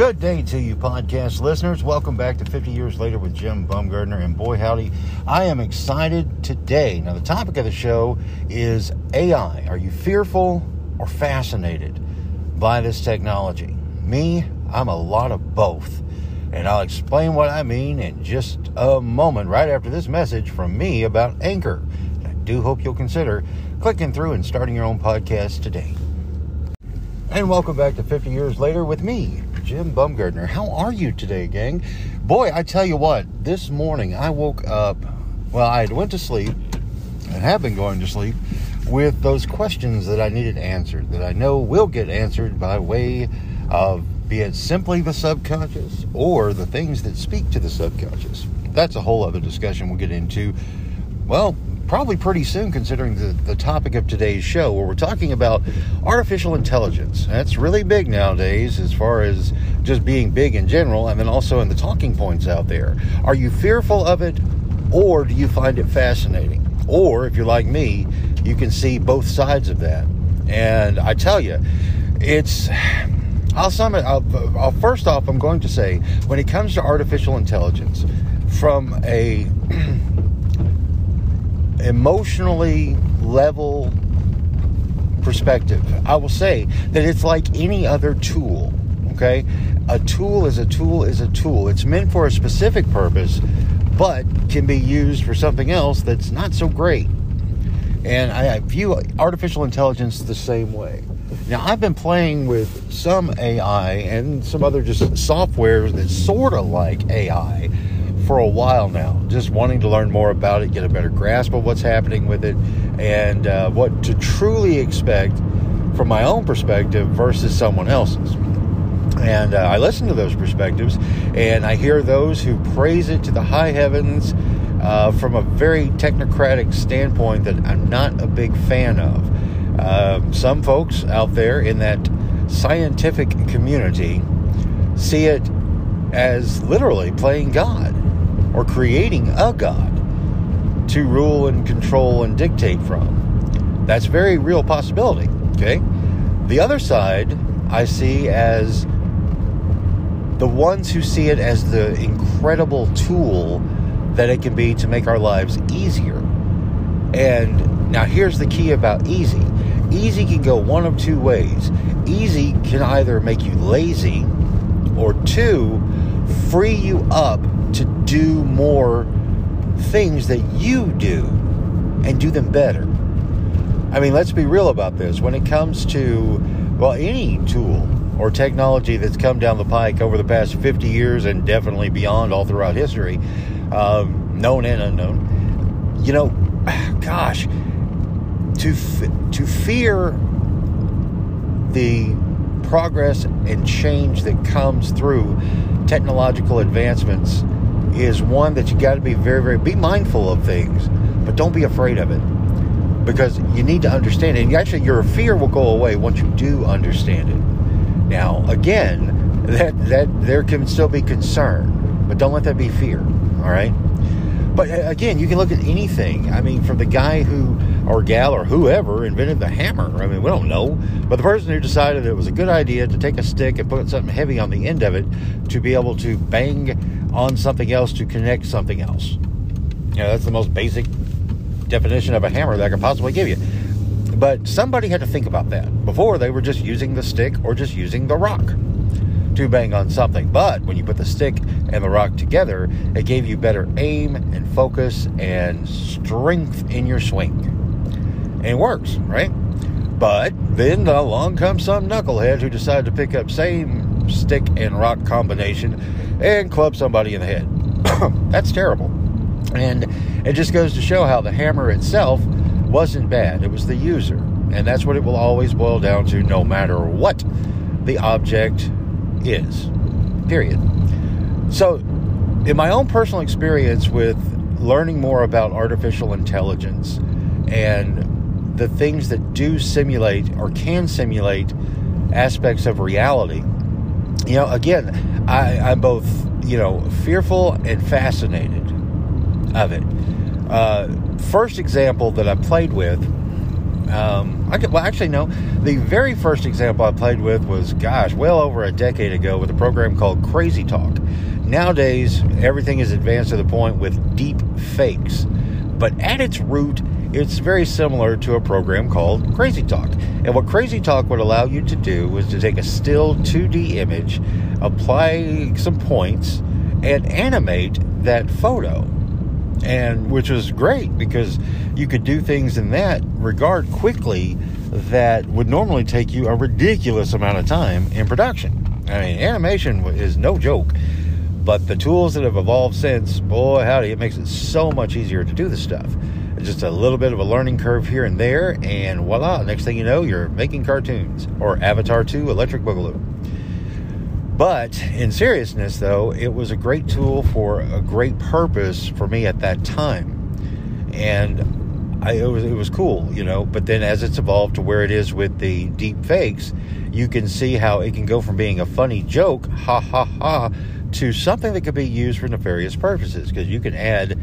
Good day to you, podcast listeners. Welcome back to 50 Years Later with Jim Bumgardner. And boy, howdy, I am excited today. Now, the topic of the show is AI. Are you fearful or fascinated by this technology? Me, I'm a lot of both. And I'll explain what I mean in just a moment, right after this message from me about Anchor. I do hope you'll consider clicking through and starting your own podcast today. And welcome back to 50 Years Later with me, Jim Bumgardner. How are you today, gang? Boy, I tell you what, this morning I woke up, well, I went to sleep and have been going to sleep with those questions that I needed answered, that I know will get answered by way of be it simply the subconscious or the things that speak to the subconscious. That's a whole other discussion we'll get into. Well, probably pretty soon, considering the, the topic of today's show, where we're talking about artificial intelligence. That's really big nowadays, as far as just being big in general, and then also in the talking points out there. Are you fearful of it, or do you find it fascinating? Or, if you're like me, you can see both sides of that. And I tell you, it's. I'll sum it. I'll, first off, I'm going to say when it comes to artificial intelligence, from a emotionally level perspective, I will say that it's like any other tool. Okay? A tool is a tool is a tool. It's meant for a specific purpose, but can be used for something else that's not so great. And I view artificial intelligence the same way. Now, I've been playing with some AI and some other just software that's sort of like AI for a while now, just wanting to learn more about it, get a better grasp of what's happening with it, and uh, what to truly expect from my own perspective versus someone else's. And uh, I listen to those perspectives, and I hear those who praise it to the high heavens uh, from a very technocratic standpoint that I'm not a big fan of. Uh, some folks out there in that scientific community see it as literally playing God or creating a God to rule and control and dictate from. That's a very real possibility, okay? The other side I see as the ones who see it as the incredible tool that it can be to make our lives easier. And now here's the key about easy easy can go one of two ways. Easy can either make you lazy or two, free you up to do more things that you do and do them better. I mean, let's be real about this. When it comes to, well, any tool or technology that's come down the pike over the past 50 years and definitely beyond all throughout history, um, known and unknown, you know, gosh, to, to fear the progress and change that comes through technological advancements is one that you got to be very, very be mindful of things, but don't be afraid of it because you need to understand it. And actually, your fear will go away once you do understand it. Now, again, that that there can still be concern, but don't let that be fear. All right. But uh, again, you can look at anything. I mean, from the guy who or gal or whoever invented the hammer. I mean, we don't know. But the person who decided it was a good idea to take a stick and put something heavy on the end of it to be able to bang on something else to connect something else. Know, that's the most basic definition of a hammer that I could possibly give you. But somebody had to think about that. Before, they were just using the stick or just using the rock to bang on something. But when you put the stick and the rock together, it gave you better aim and focus and strength in your swing. And it works, right? But then along comes some knucklehead who decided to pick up same stick and rock combination and club somebody in the head. That's terrible. And it just goes to show how the hammer itself wasn't bad. It was the user. And that's what it will always boil down to no matter what the object is. Period. So, in my own personal experience with learning more about artificial intelligence and the things that do simulate or can simulate aspects of reality, you know, again, I, I'm both, you know, fearful and fascinated of it. Uh, first example that I played with Um, I could, well, actually, no. The very first example I played with was, gosh, well over a decade ago with a program called Crazy Talk. Nowadays, everything is advanced to the point with deep fakes. But at its root, it's very similar to a program called Crazy Talk. And what Crazy Talk would allow you to do was to take a still 2D image, apply some points, and animate that photo. And which was great because you could do things in that regard quickly that would normally take you a ridiculous amount of time in production. I mean, animation is no joke. But the tools that have evolved since, boy, howdy, it makes it so much easier to do this stuff. Just a little bit of a learning curve here and there, and voila, next thing you know, you're making cartoons or Avatar 2 Electric Boogaloo. But in seriousness, though, it was a great tool for a great purpose for me at that time. And I, it, was, it was cool, you know. But then as it's evolved to where it is with the deep fakes, you can see how it can go from being a funny joke, ha ha ha, to something that could be used for nefarious purposes. Because you can add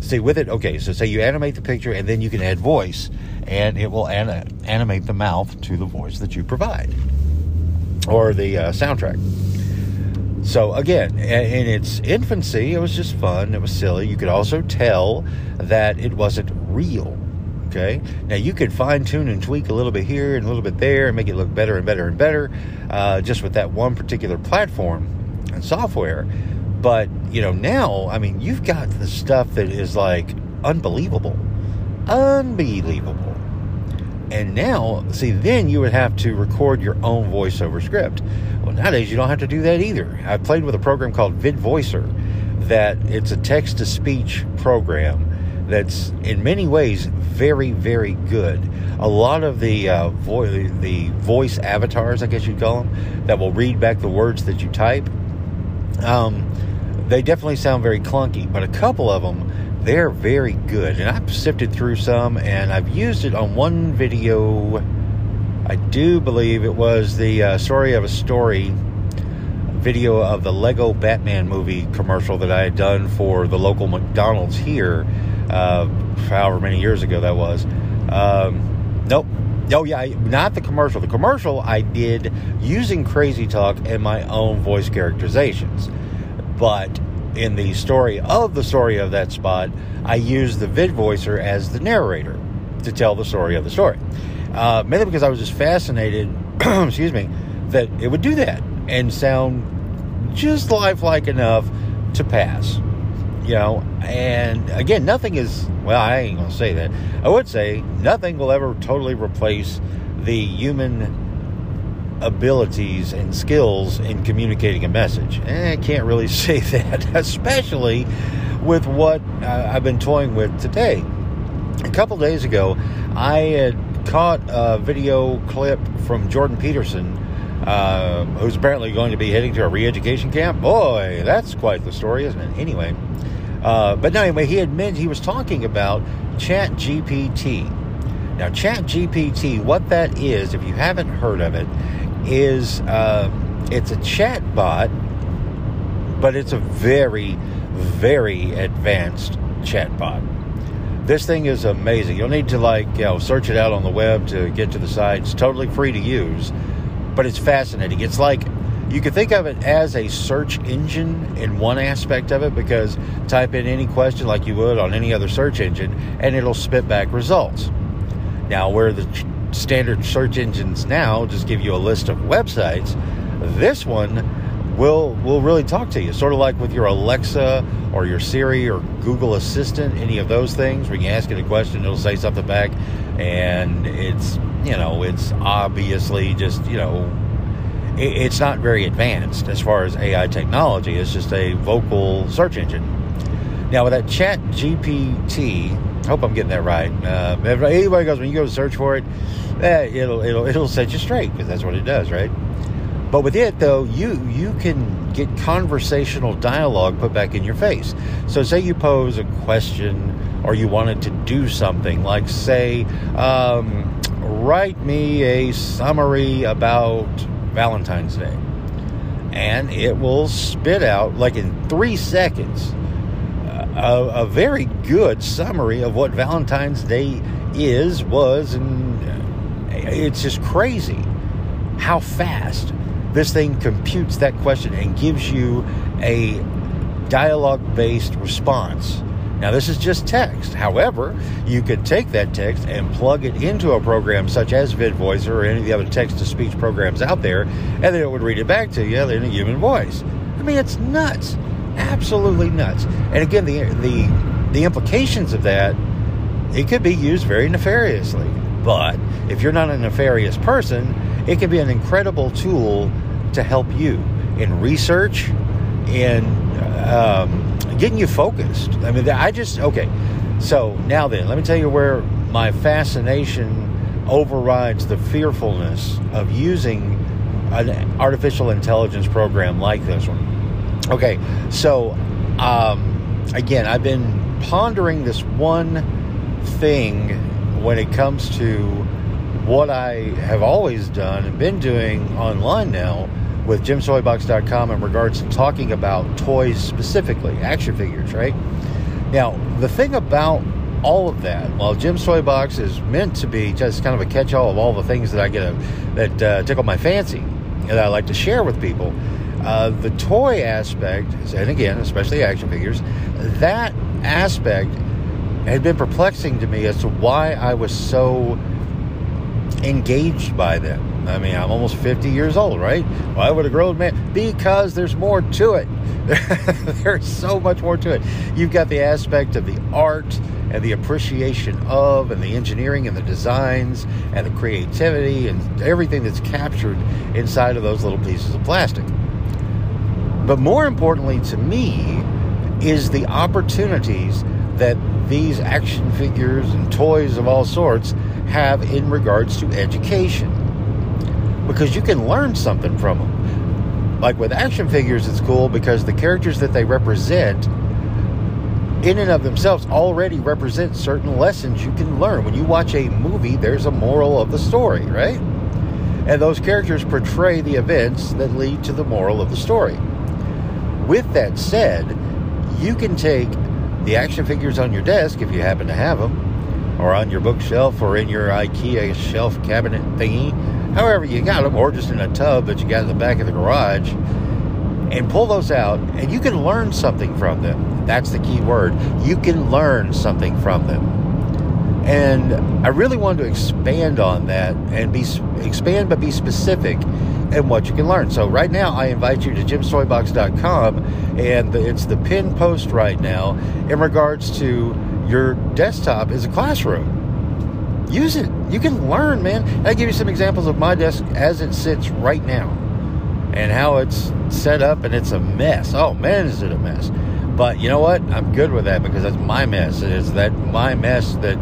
see with it okay so say you animate the picture and then you can add voice and it will an- animate the mouth to the voice that you provide or the uh, soundtrack. So again in its infancy it was just fun it was silly. You could also tell that it wasn't real okay? Now you could fine tune and tweak a little bit here and a little bit there and make it look better and better and better uh, just with that one particular platform and software but, you know, now, I mean, you've got the stuff that is like unbelievable. Unbelievable. And now, see, then you would have to record your own voiceover script. Well, nowadays you don't have to do that either. I played with a program called VidVoicer that it's a text to speech program that's in many ways very, very good. A lot of the uh, vo- the voice avatars, I guess you'd call them, that will read back the words that you type. Um, they definitely sound very clunky, but a couple of them, they're very good. And I've sifted through some and I've used it on one video. I do believe it was the uh, story of a story video of the Lego Batman movie commercial that I had done for the local McDonald's here, uh, however many years ago that was. Um, nope. Oh, yeah, not the commercial. The commercial I did using Crazy Talk and my own voice characterizations. But in the story of the story of that spot, I used the vid voicer as the narrator to tell the story of the story. Uh, mainly because I was just fascinated, excuse me, that it would do that and sound just lifelike enough to pass. You know, and again, nothing is, well, I ain't going to say that. I would say nothing will ever totally replace the human abilities and skills in communicating a message. I can't really say that, especially with what uh, I've been toying with today. A couple days ago, I had caught a video clip from Jordan Peterson, uh, who's apparently going to be heading to a re education camp. Boy, that's quite the story, isn't it? Anyway, uh, but anyway, he admitted he was talking about Chat GPT. Now, Chat GPT, what that is, if you haven't heard of it, is uh, it's a chat bot, but it's a very, very advanced chat bot. This thing is amazing. You'll need to like you know search it out on the web to get to the site. It's totally free to use, but it's fascinating. It's like you could think of it as a search engine in one aspect of it because type in any question like you would on any other search engine and it'll spit back results. Now, where the standard search engines now just give you a list of websites. This one will will really talk to you, sort of like with your Alexa or your Siri or Google Assistant, any of those things. Where you ask it a question, it'll say something back, and it's you know it's obviously just you know it's not very advanced as far as AI technology. It's just a vocal search engine. Now with that Chat GPT, I hope I'm getting that right. Uh, anybody goes when you go to search for it, eh, it'll it'll it'll set you straight because that's what it does, right? But with it though, you you can get conversational dialogue put back in your face. So say you pose a question or you wanted to do something like say, um, write me a summary about Valentine's Day, and it will spit out like in three seconds a, a very good summary of what Valentine's Day is, was, and it's just crazy how fast this thing computes that question and gives you a dialogue based response. Now, this is just text. However, you could take that text and plug it into a program such as VidVoicer or any of the other text to speech programs out there, and then it would read it back to you in a human voice. I mean, it's nuts. Absolutely nuts. And again, the, the, the implications of that, it could be used very nefariously. But if you're not a nefarious person, it can be an incredible tool to help you in research, in um, getting you focused. I mean, I just, okay. So now then, let me tell you where my fascination overrides the fearfulness of using an artificial intelligence program like this one. Okay, so um, again, I've been pondering this one thing when it comes to what I have always done and been doing online now with jimstoybox.com in regards to talking about toys specifically, action figures, right? Now, the thing about all of that, while Jim's Toybox is meant to be just kind of a catch-all of all the things that I get a, that uh, tickle my fancy and I like to share with people, uh, the toy aspect, and again, especially action figures, that aspect had been perplexing to me as to why I was so engaged by them. I mean, I'm almost 50 years old, right? Why would a grown man? Because there's more to it. there's so much more to it. You've got the aspect of the art and the appreciation of, and the engineering and the designs and the creativity and everything that's captured inside of those little pieces of plastic. But more importantly to me is the opportunities that these action figures and toys of all sorts have in regards to education because you can learn something from them. Like with action figures, it's cool because the characters that they represent, in and of themselves, already represent certain lessons you can learn. When you watch a movie, there's a moral of the story, right? And those characters portray the events that lead to the moral of the story. With that said, you can take the action figures on your desk, if you happen to have them, or on your bookshelf, or in your IKEA shelf cabinet thingy, however you got them, or just in a tub that you got in the back of the garage, and pull those out, and you can learn something from them. That's the key word. You can learn something from them. And I really wanted to expand on that and be expand but be specific in what you can learn. So right now I invite you to jimstoybox.com and the, it's the pin post right now in regards to your desktop as a classroom use it. You can learn, man. I give you some examples of my desk as it sits right now and how it's set up and it's a mess. Oh man, is it a mess. But you know what? I'm good with that because that's my mess. It is that my mess that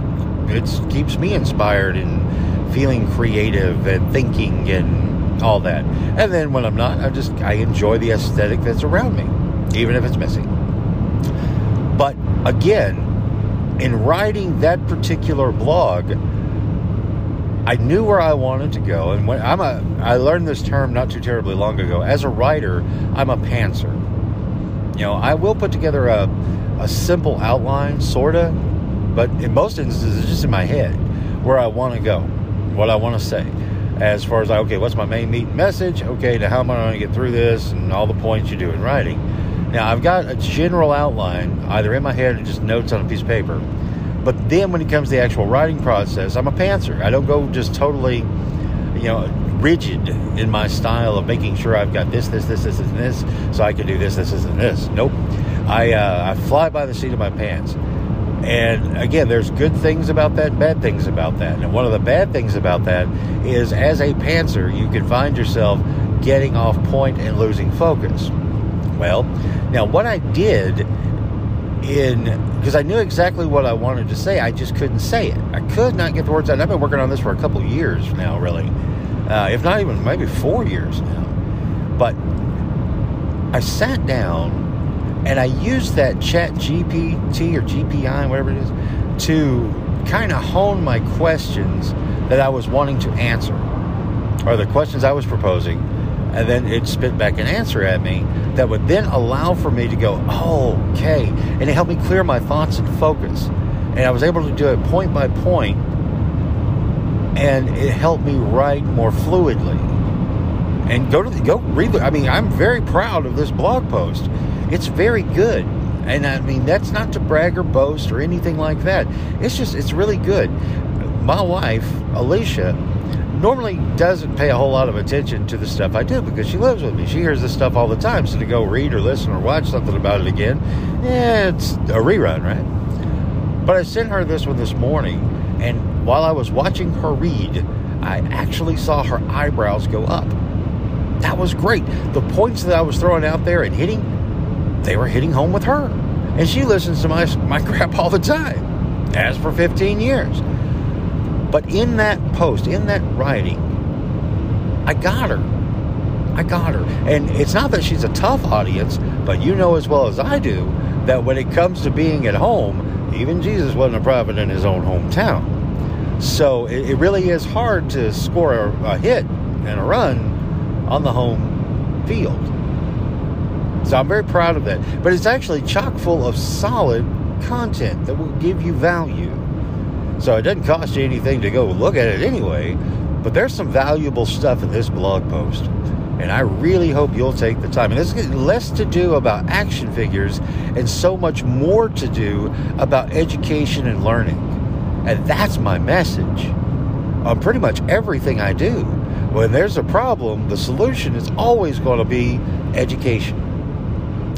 it keeps me inspired and feeling creative and thinking and all that. And then when I'm not, I just I enjoy the aesthetic that's around me, even if it's messy. But again, in writing that particular blog, I knew where I wanted to go, and when I'm a, I learned this term not too terribly long ago. As a writer, I'm a pantser. You know, I will put together a, a simple outline, sorta, but in most instances, it's just in my head where I want to go, what I want to say. As far as like, okay, what's my main meat message? Okay, now how am I going to get through this, and all the points you do in writing. Now I've got a general outline, either in my head or just notes on a piece of paper but then when it comes to the actual writing process, I'm a pantser. I don't go just totally, you know, rigid in my style of making sure I've got this, this, this, this, and this, so I can do this, this, this, and this. Nope. I uh, I fly by the seat of my pants. And again, there's good things about that, bad things about that. And one of the bad things about that is as a pantser, you can find yourself getting off point and losing focus. Well, now what I did in because I knew exactly what I wanted to say. I just couldn't say it. I could not get the words out. I've been working on this for a couple years now, really, uh, if not even maybe four years now. But I sat down and I used that Chat GPT or GPI, whatever it is, to kind of hone my questions that I was wanting to answer, or the questions I was proposing and then it'd spit back an answer at me that would then allow for me to go, oh, okay. And it helped me clear my thoughts and focus. And I was able to do it point by point, and it helped me write more fluidly. And go to the, go read. I mean, I'm very proud of this blog post. It's very good. And I mean, that's not to brag or boast or anything like that. It's just, it's really good. My wife, Alicia, normally doesn't pay a whole lot of attention to the stuff I do because she lives with me. She hears this stuff all the time. So to go read or listen or watch something about it again, yeah, it's a rerun, right? But I sent her this one this morning, and while I was watching her read, I actually saw her eyebrows go up. That was great. The points that I was throwing out there and hitting, they were hitting home with her. And she listens to my, my crap all the time, as for 15 years. But in that post, in that writing, I got her. I got her. And it's not that she's a tough audience, but you know as well as I do that when it comes to being at home, even Jesus wasn't a prophet in his own hometown. So it, it really is hard to score a, a hit and a run on the home field. So I'm very proud of that. But it's actually chock full of solid content that will give you value. So it doesn't cost you anything to go look at it anyway. But there's some valuable stuff in this blog post. And I really hope you'll take the time. And there's less to do about action figures and so much more to do about education and learning. And that's my message on pretty much everything I do. When there's a problem, the solution is always going to be education.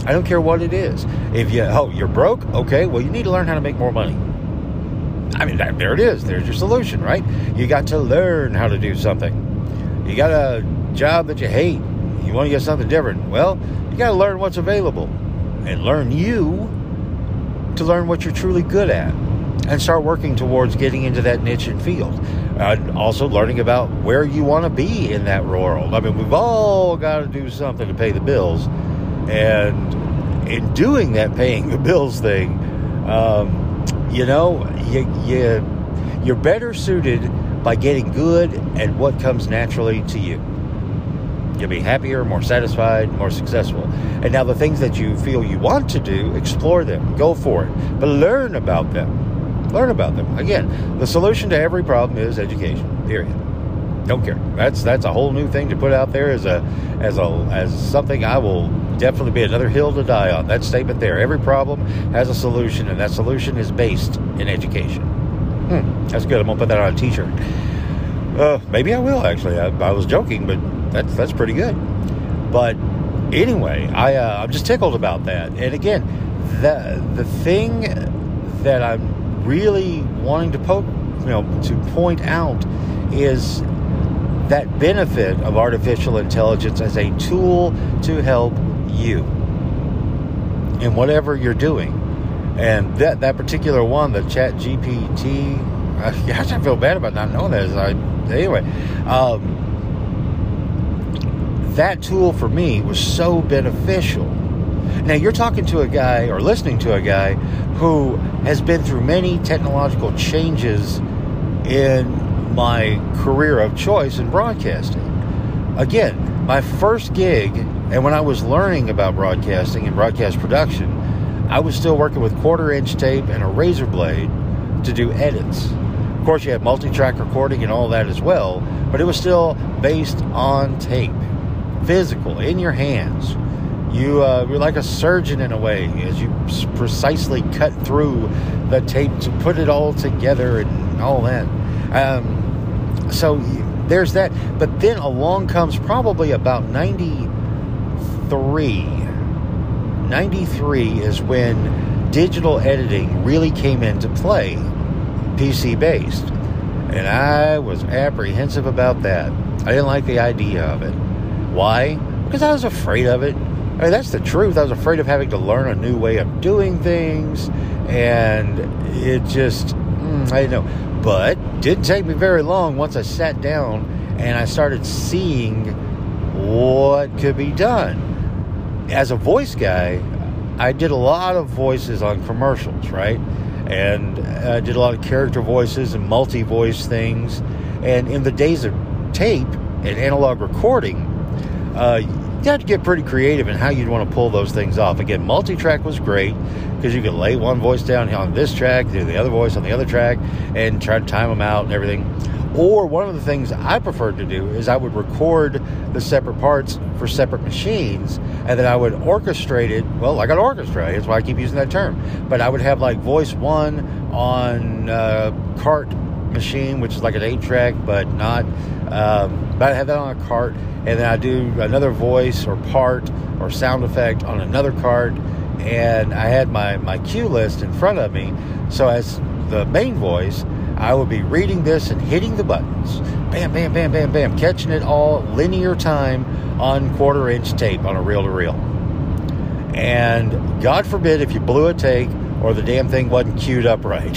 I don't care what it is. If you oh you're broke, okay, well you need to learn how to make more money. I mean there it is. There's your solution, right? You got to learn how to do something. You got a job that you hate. You want to get something different. Well, you got to learn what's available and learn you to learn what you're truly good at and start working towards getting into that niche and field. Uh, also, learning about where you want to be in that world. I mean, we've all got to do something to pay the bills. And in doing that paying the bills thing, um, you know, you, you, you're better suited by getting good at what comes naturally to you. You'll be happier, more satisfied, more successful. And now, the things that you feel you want to do, explore them, go for it, but learn about them. Learn about them. Again, the solution to every problem is education. Period. Don't care. That's that's a whole new thing to put out there as a as a as something I will definitely be another hill to die on. That statement there. Every problem has a solution, and that solution is based in education. Hmm, that's good. I'm gonna put that on a T-shirt. Uh, maybe I will actually. I, I, was joking, but that's that's pretty good. But anyway, I uh, I'm just tickled about that. And again, the the thing that I'm really wanting to poke, you know, to point out is that benefit of artificial intelligence as a tool to help you in whatever you're doing. And that, that particular one, the Chat GPT, I, gosh, feel bad about not knowing that. As I, anyway, um, that tool for me was so beneficial. Now, you're talking to a guy or listening to a guy who has been through many technological changes in my career of choice in broadcasting. Again, my first gig and when I was learning about broadcasting and broadcast production, I was still working with quarter inch tape and a razor blade to do edits. Of course, you had multi track recording and all that as well, but it was still based on tape, physical, in your hands. You uh, were like a surgeon in a way as you precisely cut through the tape to put it all together and all that. Um, so there's that. But then along comes probably about 90 93. 93 is when digital editing really came into play, PC based. And I was apprehensive about that. I didn't like the idea of it. Why? Because I was afraid of it. I mean, that's the truth. I was afraid of having to learn a new way of doing things. And it just, mm, I know. But didn't take me very long once I sat down and I started seeing what could be done as a voice guy, I did a lot of voices on commercials, right? And I did a lot of character voices and multi voice things. And in the days of tape and analog recording, uh, you had to get pretty creative in how you'd want to pull those things off. Again, multi track was great because you could lay one voice down on this track, do the other voice on the other track, and try to time them out and everything. Or one of the things I preferred to do is I would record the separate parts for separate machines and then I would orchestrate it. Well, like an orchestra, that's why I keep using that term. But I would have like voice one on uh, cart machine, which is like an eight track, but not. Um, but I have that on a cart, and then I do another voice or part or sound effect on another cart, and I had my my cue list in front of me. So as the main voice, I would be reading this and hitting the buttons, bam, bam, bam, bam, bam, catching it all linear time on quarter inch tape on a reel to reel. And God forbid if you blew a take or the damn thing wasn't queued up right.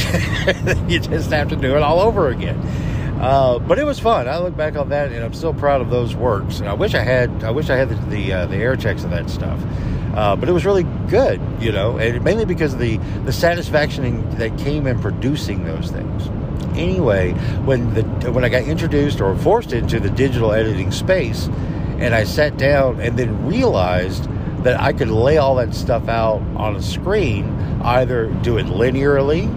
you just have to do it all over again. Uh, but it was fun. I look back on that, and I'm still proud of those works. And I wish I had, I wish I had the the, uh, the air checks of that stuff. Uh, but it was really good, you know, and mainly because of the the satisfaction that came in producing those things. Anyway, when the when I got introduced or forced into the digital editing space, and I sat down and then realized that I could lay all that stuff out on a screen, either do it linearly,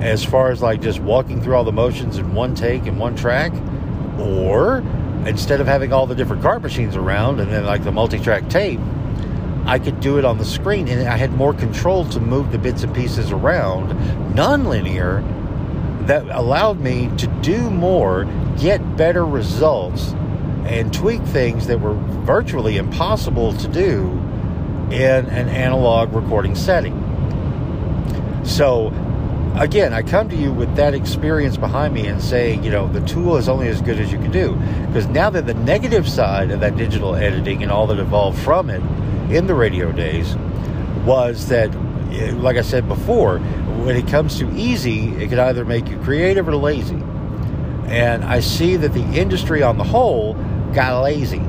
as far as like just walking through all the motions in one take and one track, or instead of having all the different cart machines around and then like the multi track tape, I could do it on the screen and I had more control to move the bits and pieces around non-linear that allowed me to do more, get better results, and tweak things that were virtually impossible to do in an analog recording setting. So, again, I come to you with that experience behind me and say, you know, the tool is only as good as you can do. Because now that the negative side of that digital editing and all that evolved from it in the radio days was that, eh, like I said before, when it comes to easy, it can either make you creative or lazy. And I see that the industry on the whole got lazy.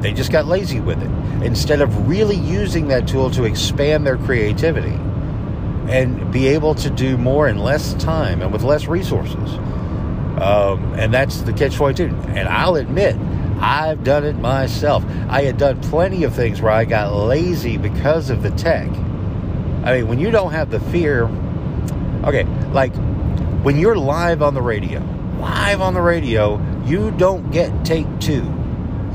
They just got lazy with it instead of really using that tool to expand their creativity and be able to do more in less time and with less resources. Um, and that's the catch 22. And I'll admit, I've done it myself. I had done plenty of things where I got lazy because of the tech. I mean, when you don't have the fear, okay, like when you're live on the radio, live on the radio, you don't get take two.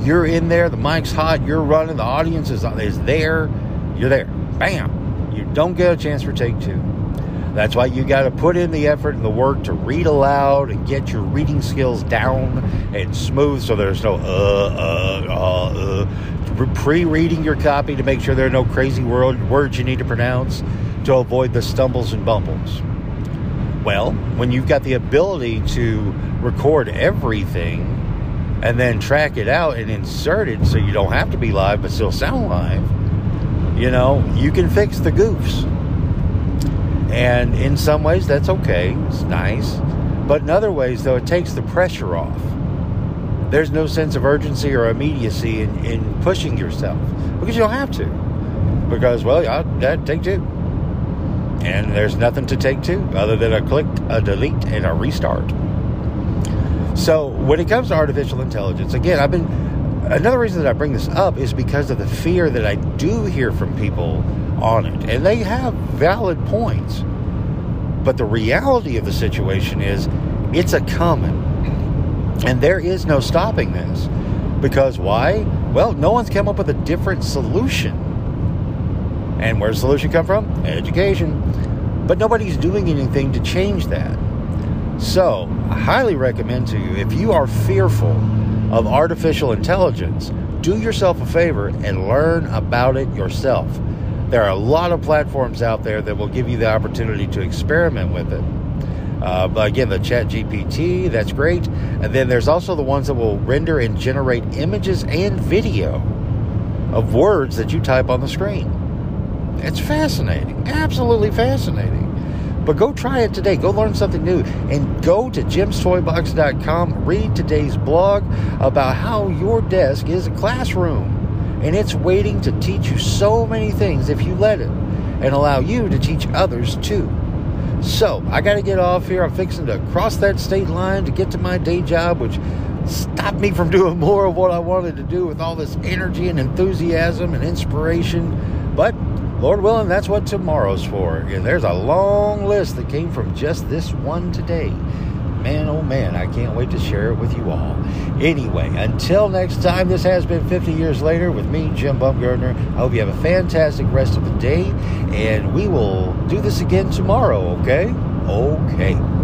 You're in there, the mic's hot, you're running, the audience is, is there, you're there. Bam! You don't get a chance for take two. That's why you got to put in the effort and the work to read aloud and get your reading skills down and smooth so there's no uh, uh, uh, uh. Pre reading your copy to make sure there are no crazy word, words you need to pronounce to avoid the stumbles and bumbles. Well, when you've got the ability to record everything and then track it out and insert it so you don't have to be live but still sound live, you know, you can fix the goofs. And in some ways, that's okay, it's nice. But in other ways, though, it takes the pressure off. There's no sense of urgency or immediacy in, in pushing yourself because you don't have to. Because, well, I, I take two. And there's nothing to take two other than a click, a delete, and a restart. So when it comes to artificial intelligence, again, I've been another reason that I bring this up is because of the fear that I do hear from people on it, and they have valid points. But the reality of the situation is, it's a coming, and there is no stopping this. Because why? Well, no one's come up with a different solution. And where's the solution come from? Education. But nobody's doing anything to change that. So, I highly recommend to you if you are fearful of artificial intelligence, do yourself a favor and learn about it yourself. There are a lot of platforms out there that will give you the opportunity to experiment with it. Uh, but again, the Chat GPT, that's great. And then there's also the ones that will render and generate images and video of words that you type on the screen. It's fascinating, absolutely fascinating. But go try it today. Go learn something new. And go to jimstoybox.com. Read today's blog about how your desk is a classroom. And it's waiting to teach you so many things if you let it. And allow you to teach others too. So, I got to get off here. I'm fixing to cross that state line to get to my day job, which stopped me from doing more of what I wanted to do with all this energy and enthusiasm and inspiration. But Lord willing, that's what tomorrow's for. And there's a long list that came from just this one today. Man, oh man, I can't wait to share it with you all. Anyway, until next time, this has been 50 Years Later with me, Jim Bumgardner. I hope you have a fantastic rest of the day, and we will do this again tomorrow, okay? Okay.